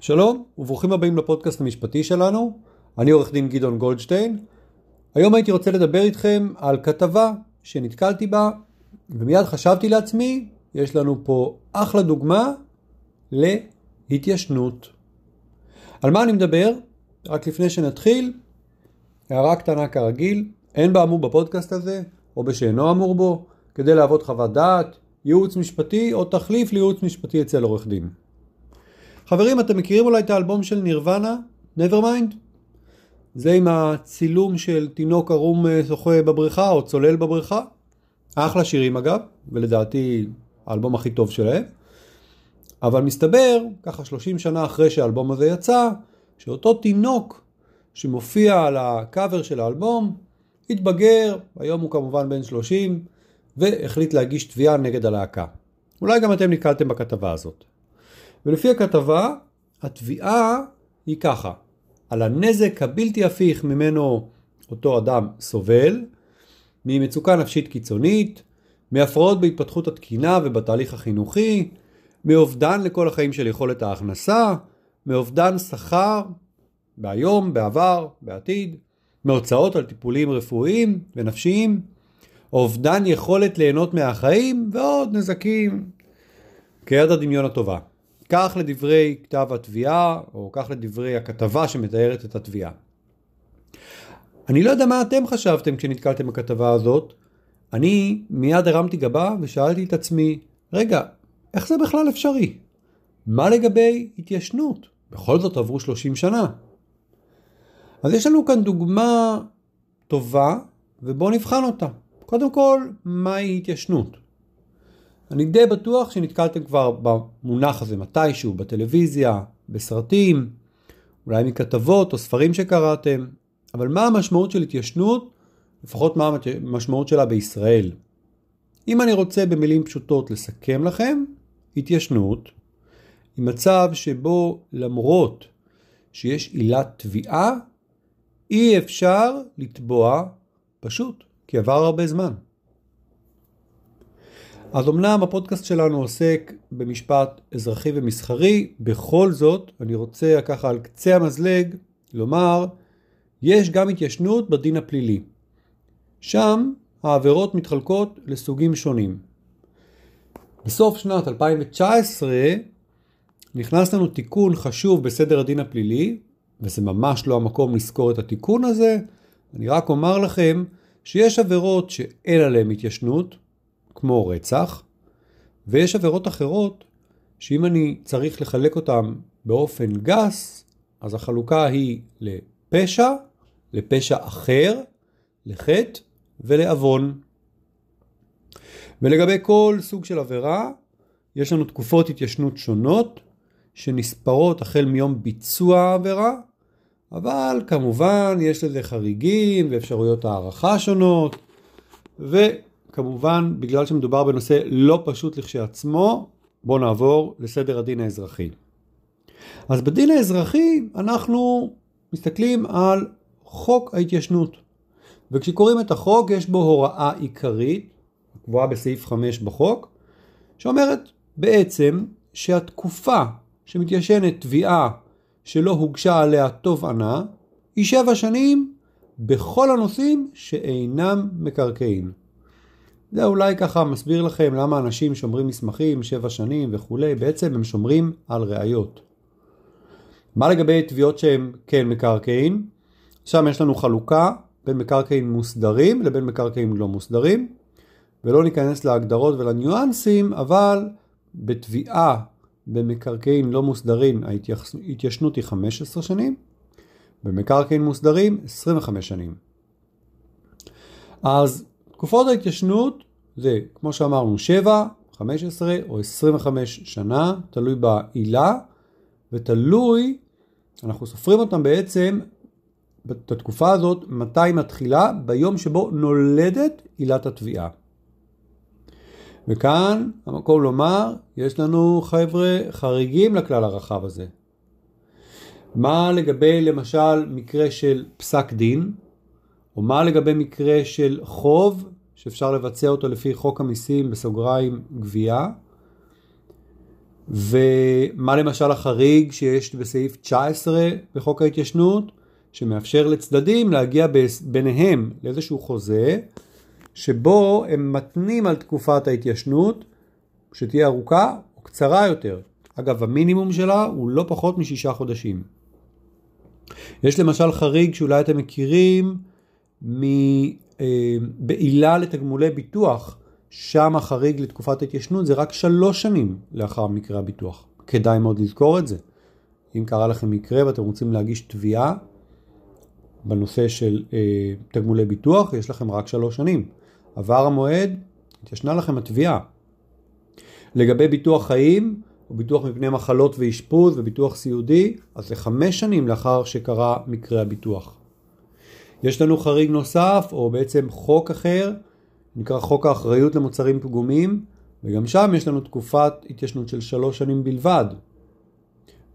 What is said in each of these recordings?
שלום וברוכים הבאים לפודקאסט המשפטי שלנו, אני עורך דין גדעון גולדשטיין. היום הייתי רוצה לדבר איתכם על כתבה שנתקלתי בה ומיד חשבתי לעצמי, יש לנו פה אחלה דוגמה להתיישנות. על מה אני מדבר? רק לפני שנתחיל, הערה קטנה כרגיל, אין באמור בפודקאסט הזה או בשאינו אמור בו כדי להוות חוות דעת, ייעוץ משפטי או תחליף לייעוץ משפטי אצל עורך דין. חברים, אתם מכירים אולי את האלבום של נירוונה? Nevermind? זה עם הצילום של תינוק ערום אה, שוחה בבריכה או צולל בבריכה. אחלה שירים אגב, ולדעתי האלבום הכי טוב שלהם. אבל מסתבר, ככה 30 שנה אחרי שהאלבום הזה יצא, שאותו תינוק שמופיע על הקאבר של האלבום, התבגר, היום הוא כמובן בן 30, והחליט להגיש תביעה נגד הלהקה. אולי גם אתם נתקלתם בכתבה הזאת. ולפי הכתבה, התביעה היא ככה, על הנזק הבלתי הפיך ממנו אותו אדם סובל, ממצוקה נפשית קיצונית, מהפרעות בהתפתחות התקינה ובתהליך החינוכי, מאובדן לכל החיים של יכולת ההכנסה, מאובדן שכר, בהיום, בעבר, בעתיד, מהוצאות על טיפולים רפואיים ונפשיים, אובדן יכולת ליהנות מהחיים ועוד נזקים כיד הדמיון הטובה. כך לדברי כתב התביעה, או כך לדברי הכתבה שמתארת את התביעה. אני לא יודע מה אתם חשבתם כשנתקלתם בכתבה הזאת. אני מיד הרמתי גבה ושאלתי את עצמי, רגע, איך זה בכלל אפשרי? מה לגבי התיישנות? בכל זאת עברו 30 שנה. אז יש לנו כאן דוגמה טובה, ובואו נבחן אותה. קודם כל, מהי התיישנות? אני די בטוח שנתקלתם כבר במונח הזה מתישהו, בטלוויזיה, בסרטים, אולי מכתבות או ספרים שקראתם, אבל מה המשמעות של התיישנות, לפחות מה המשמעות שלה בישראל. אם אני רוצה במילים פשוטות לסכם לכם, התיישנות היא מצב שבו למרות שיש עילת תביעה, אי אפשר לתבוע פשוט, כי עבר הרבה זמן. אז אמנם הפודקאסט שלנו עוסק במשפט אזרחי ומסחרי, בכל זאת אני רוצה ככה על קצה המזלג לומר, יש גם התיישנות בדין הפלילי. שם העבירות מתחלקות לסוגים שונים. בסוף שנת 2019 נכנס לנו תיקון חשוב בסדר הדין הפלילי, וזה ממש לא המקום לזכור את התיקון הזה, אני רק אומר לכם שיש עבירות שאין עליהן התיישנות, כמו רצח, ויש עבירות אחרות שאם אני צריך לחלק אותן באופן גס, אז החלוקה היא לפשע, לפשע אחר, לחטא ולעוון. ולגבי כל סוג של עבירה, יש לנו תקופות התיישנות שונות שנספרות החל מיום ביצוע העבירה, אבל כמובן יש לזה חריגים ואפשרויות הערכה שונות, ו... כמובן, בגלל שמדובר בנושא לא פשוט לכשעצמו, בואו נעבור לסדר הדין האזרחי. אז בדין האזרחי אנחנו מסתכלים על חוק ההתיישנות. וכשקוראים את החוק יש בו הוראה עיקרית, קבועה בסעיף 5 בחוק, שאומרת בעצם שהתקופה שמתיישנת תביעה שלא הוגשה עליה תובענה, היא שבע שנים בכל הנושאים שאינם מקרקעין. זה אולי ככה מסביר לכם למה אנשים שומרים מסמכים שבע שנים וכולי, בעצם הם שומרים על ראיות. מה לגבי תביעות שהם כן מקרקעין? שם יש לנו חלוקה בין מקרקעין מוסדרים לבין מקרקעין לא מוסדרים, ולא ניכנס להגדרות ולניואנסים, אבל בתביעה במקרקעין לא מוסדרים ההתיישנות היא 15 שנים, במקרקעין מוסדרים 25 שנים. אז תקופות ההתיישנות זה, כמו שאמרנו, 7, 15 או 25 שנה, תלוי בעילה, ותלוי, אנחנו סופרים אותם בעצם, בתקופה הזאת, מתי מתחילה? ביום שבו נולדת עילת התביעה. וכאן המקום לומר, יש לנו חבר'ה חריגים לכלל הרחב הזה. מה לגבי למשל מקרה של פסק דין, או מה לגבי מקרה של חוב שאפשר לבצע אותו לפי חוק המיסים בסוגריים גבייה. ומה למשל החריג שיש בסעיף 19 בחוק ההתיישנות, שמאפשר לצדדים להגיע ביניהם לאיזשהו חוזה, שבו הם מתנים על תקופת ההתיישנות, שתהיה ארוכה או קצרה יותר. אגב, המינימום שלה הוא לא פחות משישה חודשים. יש למשל חריג שאולי אתם מכירים אה, בעילה לתגמולי ביטוח, שם החריג לתקופת ההתיישנות זה רק שלוש שנים לאחר מקרה הביטוח. כדאי מאוד לזכור את זה. אם קרה לכם מקרה ואתם רוצים להגיש תביעה בנושא של אה, תגמולי ביטוח, יש לכם רק שלוש שנים. עבר המועד, התיישנה לכם התביעה. לגבי ביטוח חיים, או ביטוח מפני מחלות ואשפוז וביטוח סיעודי, אז זה חמש שנים לאחר שקרה מקרה הביטוח. יש לנו חריג נוסף, או בעצם חוק אחר, נקרא חוק האחריות למוצרים פגומים, וגם שם יש לנו תקופת התיישנות של שלוש שנים בלבד.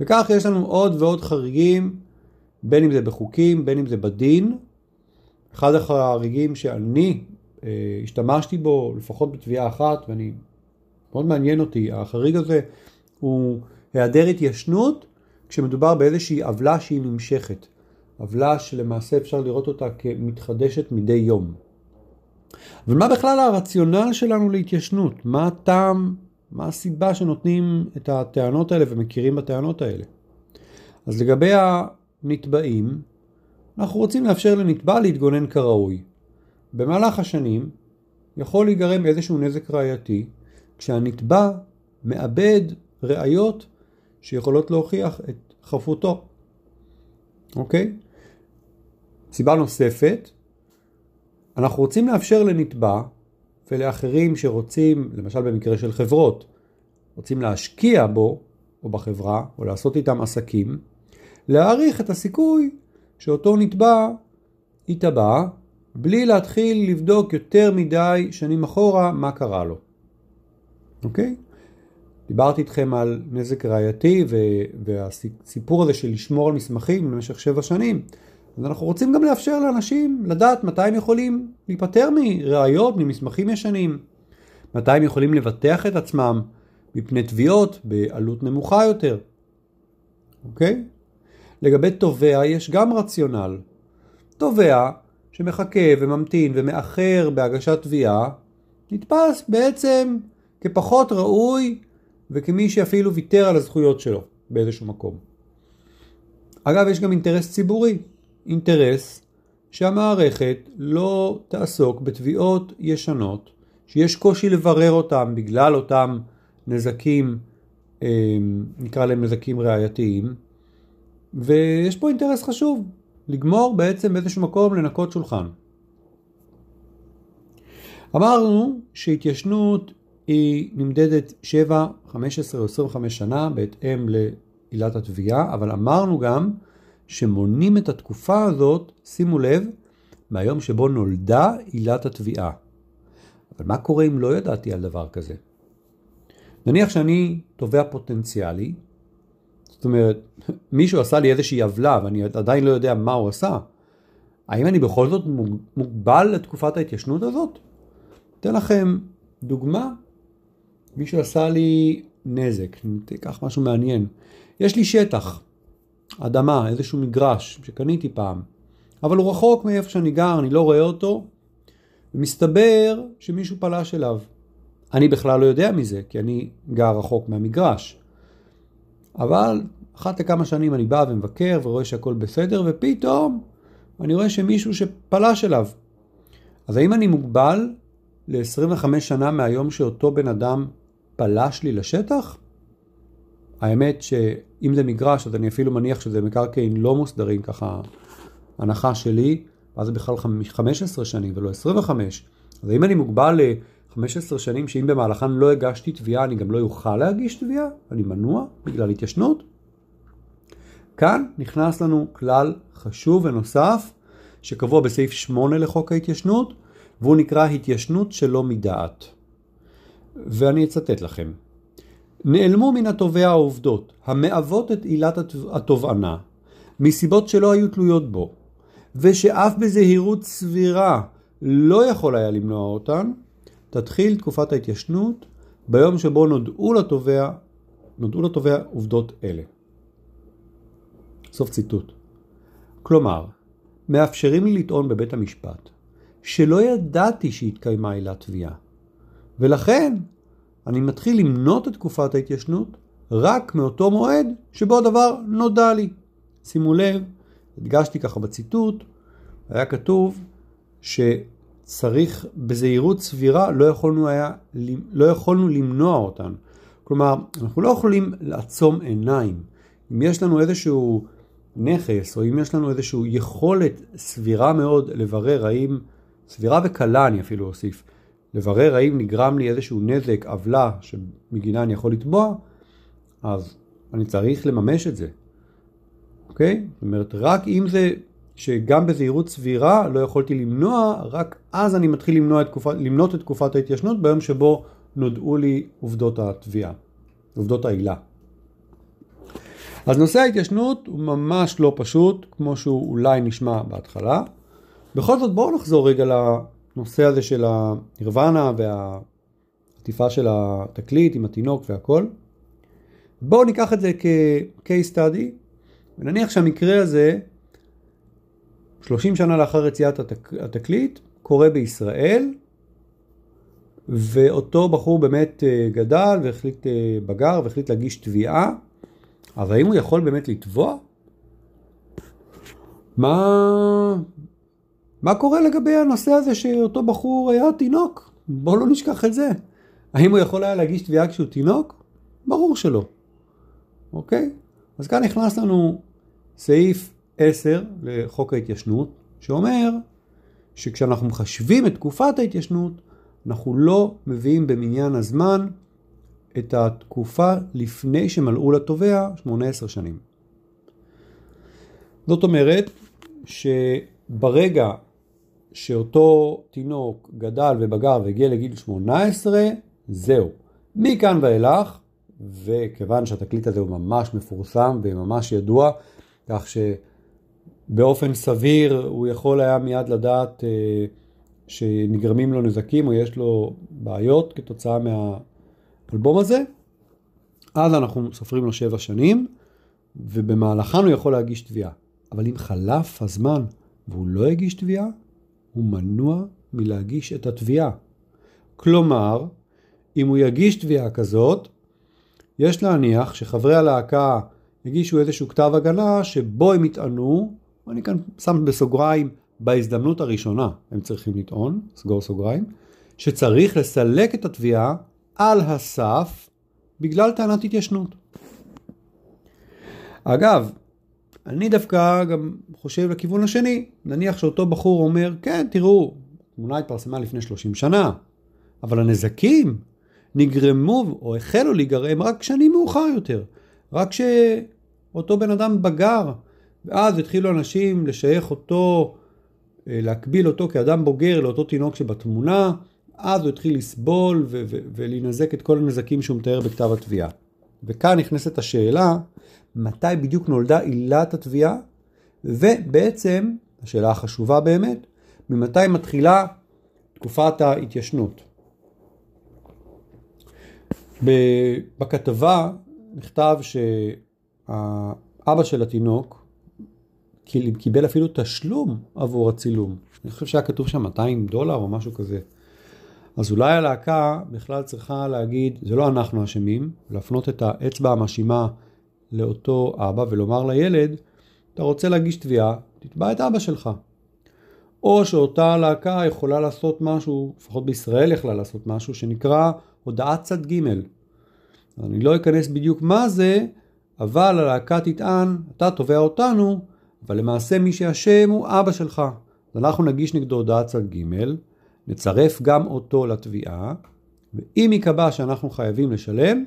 וכך יש לנו עוד ועוד חריגים, בין אם זה בחוקים, בין אם זה בדין. אחד החריגים שאני אה, השתמשתי בו, לפחות בתביעה אחת, ואני, מאוד מעניין אותי, החריג הזה הוא היעדר התיישנות כשמדובר באיזושהי עוולה שהיא נמשכת. עוולה שלמעשה אפשר לראות אותה כמתחדשת מדי יום. אבל מה בכלל הרציונל שלנו להתיישנות? מה הטעם, מה הסיבה שנותנים את הטענות האלה ומכירים בטענות האלה? אז לגבי הנתבעים, אנחנו רוצים לאפשר לנתבע להתגונן כראוי. במהלך השנים יכול להיגרם איזשהו נזק ראייתי כשהנתבע מאבד ראיות שיכולות להוכיח את חפותו. אוקיי? סיבה נוספת, אנחנו רוצים לאפשר לנתבע ולאחרים שרוצים, למשל במקרה של חברות, רוצים להשקיע בו או בחברה או לעשות איתם עסקים, להעריך את הסיכוי שאותו נתבע יתבע בלי להתחיל לבדוק יותר מדי שנים אחורה מה קרה לו. אוקיי? דיברתי איתכם על נזק ראייתי והסיפור הזה של לשמור על מסמכים במשך שבע שנים. אז אנחנו רוצים גם לאפשר לאנשים לדעת מתי הם יכולים להיפטר מראיות, ממסמכים ישנים, מתי הם יכולים לבטח את עצמם מפני תביעות בעלות נמוכה יותר. אוקיי? לגבי תובע יש גם רציונל. תובע שמחכה וממתין ומאחר בהגשת תביעה, נתפס בעצם כפחות ראוי וכמי שאפילו ויתר על הזכויות שלו באיזשהו מקום. אגב, יש גם אינטרס ציבורי. אינטרס שהמערכת לא תעסוק בתביעות ישנות, שיש קושי לברר אותם בגלל אותם נזקים, אה, נקרא להם נזקים ראייתיים, ויש פה אינטרס חשוב, לגמור בעצם באיזשהו מקום לנקות שולחן. אמרנו שהתיישנות היא נמדדת 7, 15 או 25 שנה בהתאם לעילת התביעה, אבל אמרנו גם שמונים את התקופה הזאת, שימו לב, מהיום שבו נולדה עילת התביעה. אבל מה קורה אם לא ידעתי על דבר כזה? נניח שאני תובע פוטנציאלי, זאת אומרת, מישהו עשה לי איזושהי עוולה ואני עדיין לא יודע מה הוא עשה, האם אני בכל זאת מוגבל לתקופת ההתיישנות הזאת? אתן לכם דוגמה, מישהו עשה לי נזק, תיקח משהו מעניין. יש לי שטח, אדמה, איזשהו מגרש שקניתי פעם, אבל הוא רחוק מאיפה שאני גר, אני לא רואה אותו, ומסתבר שמישהו פלש אליו. אני בכלל לא יודע מזה, כי אני גר רחוק מהמגרש. אבל אחת לכמה שנים אני בא ומבקר ורואה שהכל בסדר, ופתאום אני רואה שמישהו שפלש אליו. אז האם אני מוגבל ל-25 שנה מהיום שאותו בן אדם פלש לי לשטח? האמת שאם זה מגרש, אז אני אפילו מניח שזה מקרקעין לא מוסדרים, ככה הנחה שלי, ואז זה בכלל 15 שנים ולא 25. אז אם אני מוגבל ל-15 שנים שאם במהלכן לא הגשתי תביעה, אני גם לא אוכל להגיש תביעה, אני מנוע בגלל התיישנות? כאן נכנס לנו כלל חשוב ונוסף, שקבוע בסעיף 8 לחוק ההתיישנות, והוא נקרא התיישנות שלא מדעת. ואני אצטט לכם. נעלמו מן התובע העובדות המהוות את עילת התובענה מסיבות שלא היו תלויות בו ושאף בזהירות סבירה לא יכול היה למנוע אותן, תתחיל תקופת ההתיישנות ביום שבו נודעו לתובע נודעו לתובע עובדות אלה. סוף ציטוט. כלומר, מאפשרים לי לטעון בבית המשפט שלא ידעתי שהתקיימה עילת תביעה, ולכן אני מתחיל למנות את תקופת ההתיישנות רק מאותו מועד שבו הדבר נודע לי. שימו לב, הדגשתי ככה בציטוט, היה כתוב שצריך בזהירות סבירה, לא יכולנו, היה, לא יכולנו למנוע אותן. כלומר, אנחנו לא יכולים לעצום עיניים. אם יש לנו איזשהו נכס, או אם יש לנו איזושהי יכולת סבירה מאוד לברר האם, סבירה וקלה אני אפילו אוסיף, לברר האם נגרם לי איזשהו נזק, עוולה, שמגינה אני יכול לתבוע, אז אני צריך לממש את זה. אוקיי? זאת אומרת, רק אם זה שגם בזהירות סבירה לא יכולתי למנוע, רק אז אני מתחיל למנוע את תקופת, למנות את תקופת ההתיישנות ביום שבו נודעו לי עובדות התביעה, עובדות העילה. אז נושא ההתיישנות הוא ממש לא פשוט, כמו שהוא אולי נשמע בהתחלה. בכל זאת בואו נחזור רגע לנושא הזה של הנירוונה והעטיפה של התקליט עם התינוק והכל. בואו ניקח את זה כ-case study, ונניח שהמקרה הזה, 30 שנה לאחר יציאת התק... התקליט, קורה בישראל, ואותו בחור באמת אה, גדל והחליט אה, בגר והחליט להגיש תביעה, אז האם הוא יכול באמת לתבוע? מה... מה קורה לגבי הנושא הזה שאותו בחור היה תינוק? בואו לא נשכח את זה. האם הוא יכול היה להגיש תביעה כשהוא תינוק? ברור שלא. אוקיי? אז כאן נכנס לנו סעיף 10 לחוק ההתיישנות, שאומר שכשאנחנו מחשבים את תקופת ההתיישנות, אנחנו לא מביאים במניין הזמן את התקופה לפני שמלאו לתובע 18 שנים. זאת אומרת שברגע שאותו תינוק גדל ובגר והגיע לגיל 18, זהו. מכאן ואילך וכיוון שהתקליט הזה הוא ממש מפורסם וממש ידוע, כך שבאופן סביר הוא יכול היה מיד לדעת אה, שנגרמים לו נזקים או יש לו בעיות כתוצאה מהאלבום הזה, אז אנחנו סופרים לו שבע שנים, ובמהלכן הוא יכול להגיש תביעה. אבל אם חלף הזמן והוא לא הגיש תביעה, הוא מנוע מלהגיש את התביעה. כלומר, אם הוא יגיש תביעה כזאת, יש להניח שחברי הלהקה הגישו איזשהו כתב הגנה שבו הם יטענו, אני כאן שם בסוגריים, בהזדמנות הראשונה הם צריכים לטעון, סגור סוגריים, שצריך לסלק את התביעה על הסף בגלל טענת התיישנות. אגב, דווקא גם חושב לכיוון השני, נניח שאותו בחור אומר, כן, תראו, תמונה התפרסמה לפני 30 שנה, אבל הנזקים נגרמו או החלו להיגרם רק שנים מאוחר יותר. רק שאותו בן אדם בגר, ואז התחילו אנשים לשייך אותו, אה, להקביל אותו כאדם בוגר לאותו תינוק שבתמונה, אז הוא התחיל לסבול ו- ולהינזק את כל הנזקים שהוא מתאר בכתב התביעה. וכאן נכנסת השאלה, מתי בדיוק נולדה עילת התביעה, ובעצם, השאלה החשובה באמת, ממתי מתחילה תקופת ההתיישנות. בכתבה נכתב שהאבא של התינוק קיבל אפילו תשלום עבור הצילום. אני חושב שהיה כתוב שם 200 דולר או משהו כזה. אז אולי הלהקה בכלל צריכה להגיד, זה לא אנחנו אשמים, להפנות את האצבע המאשימה לאותו אבא ולומר לילד, אתה רוצה להגיש תביעה, תתבע את אבא שלך. או שאותה להקה יכולה לעשות משהו, לפחות בישראל יכלה לעשות משהו, שנקרא הודעת צד ג'. אני לא אכנס בדיוק מה זה, אבל הלהקה תטען, אתה תובע אותנו, אבל למעשה מי שאשם הוא אבא שלך. אז אנחנו נגיש נגדו הודעת צד ג', נצרף גם אותו לתביעה, ואם ייקבע שאנחנו חייבים לשלם,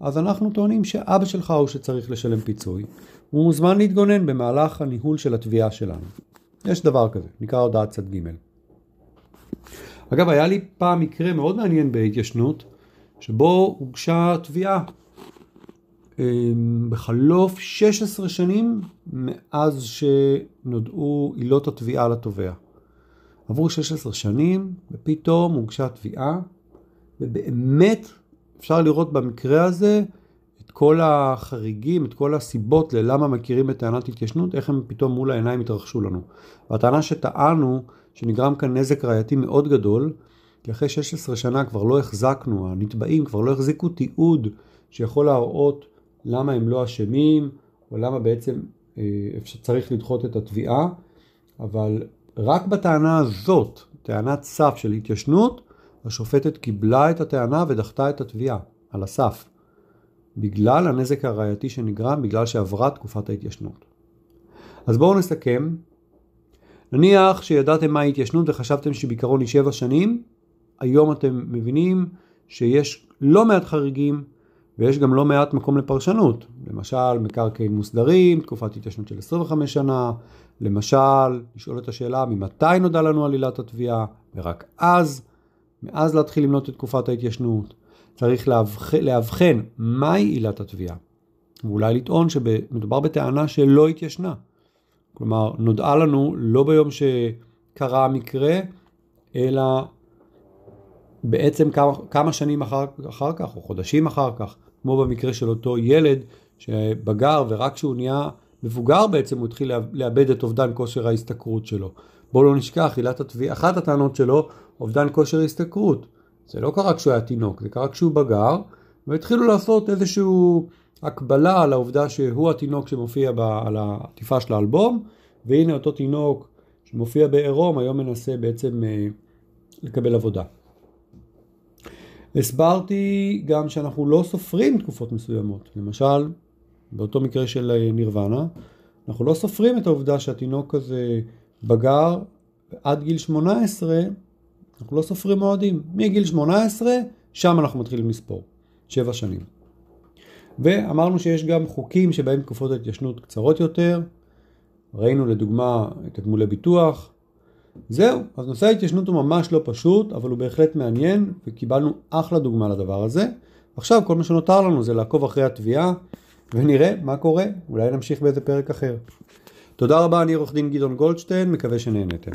אז אנחנו טוענים שאבא שלך הוא שצריך לשלם פיצוי. הוא מוזמן להתגונן במהלך הניהול של התביעה שלנו. יש דבר כזה, נקרא הודעת צד ג'. אגב, היה לי פעם מקרה מאוד מעניין בהתיישנות, שבו הוגשה תביעה אמ, בחלוף 16 שנים מאז שנודעו עילות התביעה לתובע. עברו 16 שנים ופתאום הוגשה תביעה ובאמת אפשר לראות במקרה הזה את כל החריגים, את כל הסיבות ללמה מכירים את טענת התיישנות, איך הם פתאום מול העיניים התרחשו לנו. והטענה שטענו שנגרם כאן נזק ראייתי מאוד גדול, כי אחרי 16 שנה כבר לא החזקנו, הנתבעים כבר לא החזיקו תיעוד שיכול להראות למה הם לא אשמים, או למה בעצם אה, צריך לדחות את התביעה, אבל רק בטענה הזאת, טענת סף של התיישנות, השופטת קיבלה את הטענה ודחתה את התביעה על הסף, בגלל הנזק הראייתי שנגרם, בגלל שעברה תקופת ההתיישנות. אז בואו נסכם. נניח שידעתם מה התיישנות וחשבתם שבעיקרון היא שבע שנים, היום אתם מבינים שיש לא מעט חריגים ויש גם לא מעט מקום לפרשנות. למשל, מקרקעין מוסדרים, תקופת התיישנות של 25 שנה, למשל, לשאול את השאלה ממתי נודע לנו עלילת התביעה, ורק אז, מאז להתחיל למנות את תקופת ההתיישנות. צריך לאבחן מהי עילת התביעה, ואולי לטעון שמדובר בטענה שלא התיישנה. כלומר, נודעה לנו לא ביום שקרה המקרה, אלא בעצם כמה, כמה שנים אחר, אחר כך, או חודשים אחר כך, כמו במקרה של אותו ילד שבגר, ורק כשהוא נהיה מבוגר בעצם הוא התחיל לאבד את אובדן כושר ההשתכרות שלו. בואו לא נשכח, עילת התביעה, אחת הטענות שלו, אובדן כושר השתכרות. זה לא קרה כשהוא היה תינוק, זה קרה כשהוא בגר, והתחילו לעשות איזושהי הקבלה על העובדה שהוא התינוק שמופיע ב, על העטיפה של האלבום, והנה אותו תינוק שמופיע בעירום היום מנסה בעצם אה, לקבל עבודה. הסברתי גם שאנחנו לא סופרים תקופות מסוימות. למשל, באותו מקרה של אה, נירוונה, אנחנו לא סופרים את העובדה שהתינוק הזה בגר עד גיל 18, אנחנו לא סופרים מועדים. מגיל 18, שם אנחנו מתחילים לספור. שבע שנים. ואמרנו שיש גם חוקים שבהם תקופות ההתיישנות קצרות יותר. ראינו לדוגמה את תגמולי ביטוח, זהו, אז נושא ההתיישנות הוא ממש לא פשוט, אבל הוא בהחלט מעניין, וקיבלנו אחלה דוגמה לדבר הזה. עכשיו כל מה שנותר לנו זה לעקוב אחרי התביעה, ונראה מה קורה, אולי נמשיך באיזה פרק אחר. תודה רבה, אני עורך דין גדעון גולדשטיין, מקווה שנהנתם.